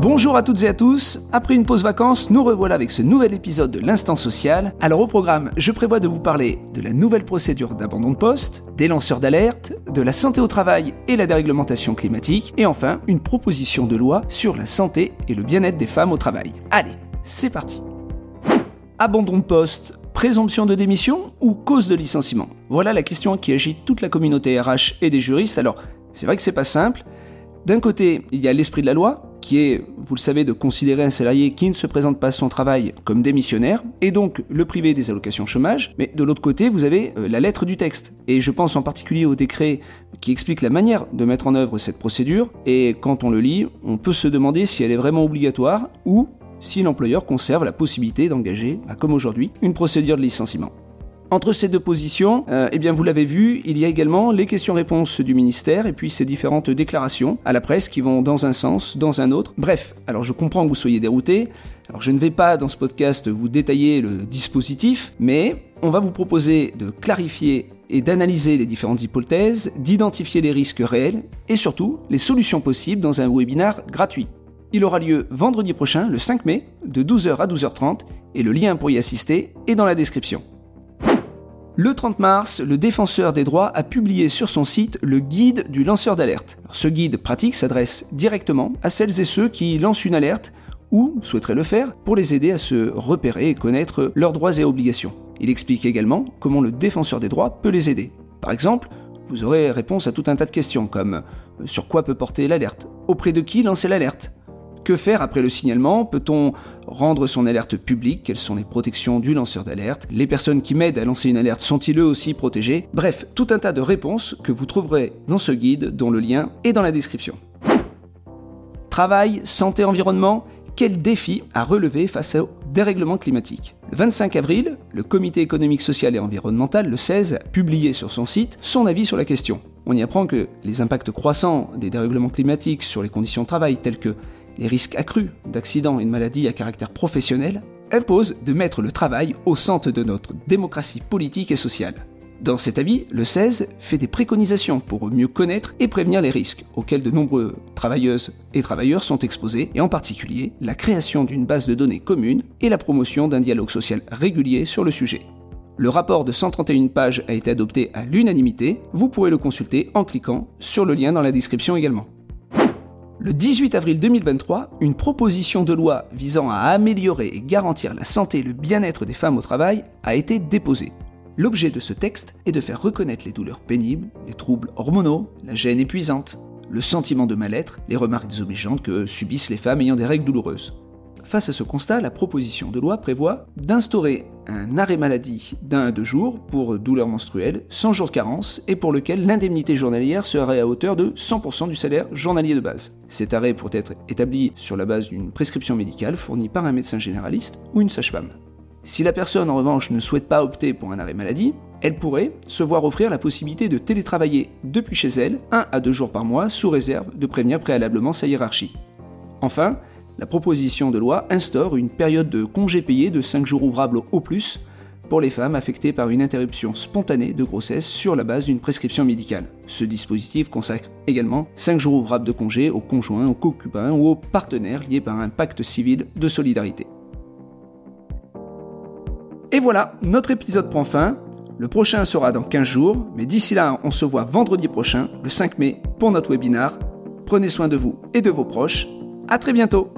Bonjour à toutes et à tous, après une pause vacances, nous revoilà avec ce nouvel épisode de l'Instant Social. Alors au programme, je prévois de vous parler de la nouvelle procédure d'abandon de poste, des lanceurs d'alerte, de la santé au travail et la déréglementation climatique, et enfin une proposition de loi sur la santé et le bien-être des femmes au travail. Allez, c'est parti Abandon de poste, présomption de démission ou cause de licenciement? Voilà la question qui agite toute la communauté RH et des juristes. Alors, c'est vrai que c'est pas simple. D'un côté, il y a l'esprit de la loi, qui est, vous le savez, de considérer un salarié qui ne se présente pas à son travail comme démissionnaire, et donc le priver des allocations chômage. Mais de l'autre côté, vous avez euh, la lettre du texte. Et je pense en particulier au décret qui explique la manière de mettre en œuvre cette procédure, et quand on le lit, on peut se demander si elle est vraiment obligatoire, ou si l'employeur conserve la possibilité d'engager, bah, comme aujourd'hui, une procédure de licenciement. Entre ces deux positions, euh, eh bien vous l'avez vu, il y a également les questions-réponses du ministère et puis ces différentes déclarations à la presse qui vont dans un sens, dans un autre. Bref, alors je comprends que vous soyez dérouté. Alors je ne vais pas dans ce podcast vous détailler le dispositif, mais on va vous proposer de clarifier et d'analyser les différentes hypothèses, d'identifier les risques réels et surtout les solutions possibles dans un webinaire gratuit. Il aura lieu vendredi prochain, le 5 mai, de 12h à 12h30, et le lien pour y assister est dans la description. Le 30 mars, le défenseur des droits a publié sur son site le guide du lanceur d'alerte. Ce guide pratique s'adresse directement à celles et ceux qui lancent une alerte ou souhaiteraient le faire pour les aider à se repérer et connaître leurs droits et obligations. Il explique également comment le défenseur des droits peut les aider. Par exemple, vous aurez réponse à tout un tas de questions comme euh, sur quoi peut porter l'alerte? Auprès de qui lancer l'alerte? Que faire après le signalement? Peut-on rendre son alerte publique? Quelles sont les protections du lanceur d'alerte? Les personnes qui m'aident à lancer une alerte sont-ils eux aussi protégés? Bref, tout un tas de réponses que vous trouverez dans ce guide dont le lien est dans la description. Travail, santé, environnement, quel défi à relever face au dérèglement climatique Le 25 avril, le Comité économique, social et environnemental, le 16, a publié sur son site son avis sur la question. On y apprend que les impacts croissants des dérèglements climatiques sur les conditions de travail, tels que les risques accrus d'accidents et de maladies à caractère professionnel imposent de mettre le travail au centre de notre démocratie politique et sociale. Dans cet avis, le 16 fait des préconisations pour mieux connaître et prévenir les risques auxquels de nombreux travailleuses et travailleurs sont exposés, et en particulier la création d'une base de données commune et la promotion d'un dialogue social régulier sur le sujet. Le rapport de 131 pages a été adopté à l'unanimité, vous pourrez le consulter en cliquant sur le lien dans la description également. Le 18 avril 2023, une proposition de loi visant à améliorer et garantir la santé et le bien-être des femmes au travail a été déposée. L'objet de ce texte est de faire reconnaître les douleurs pénibles, les troubles hormonaux, la gêne épuisante, le sentiment de mal-être, les remarques désobligeantes que subissent les femmes ayant des règles douloureuses. Face à ce constat, la proposition de loi prévoit d'instaurer un arrêt maladie d'un à deux jours pour douleurs menstruelles, sans jour de carence, et pour lequel l'indemnité journalière serait à hauteur de 100% du salaire journalier de base. Cet arrêt pourrait être établi sur la base d'une prescription médicale fournie par un médecin généraliste ou une sage-femme. Si la personne en revanche ne souhaite pas opter pour un arrêt maladie, elle pourrait se voir offrir la possibilité de télétravailler depuis chez elle, un à deux jours par mois, sous réserve de prévenir préalablement sa hiérarchie. Enfin, la proposition de loi instaure une période de congé payé de 5 jours ouvrables au plus pour les femmes affectées par une interruption spontanée de grossesse sur la base d'une prescription médicale. Ce dispositif consacre également 5 jours ouvrables de congé aux conjoints, aux concubins ou aux partenaires liés par un pacte civil de solidarité. Et voilà, notre épisode prend fin. Le prochain sera dans 15 jours, mais d'ici là, on se voit vendredi prochain, le 5 mai, pour notre webinar. Prenez soin de vous et de vos proches. À très bientôt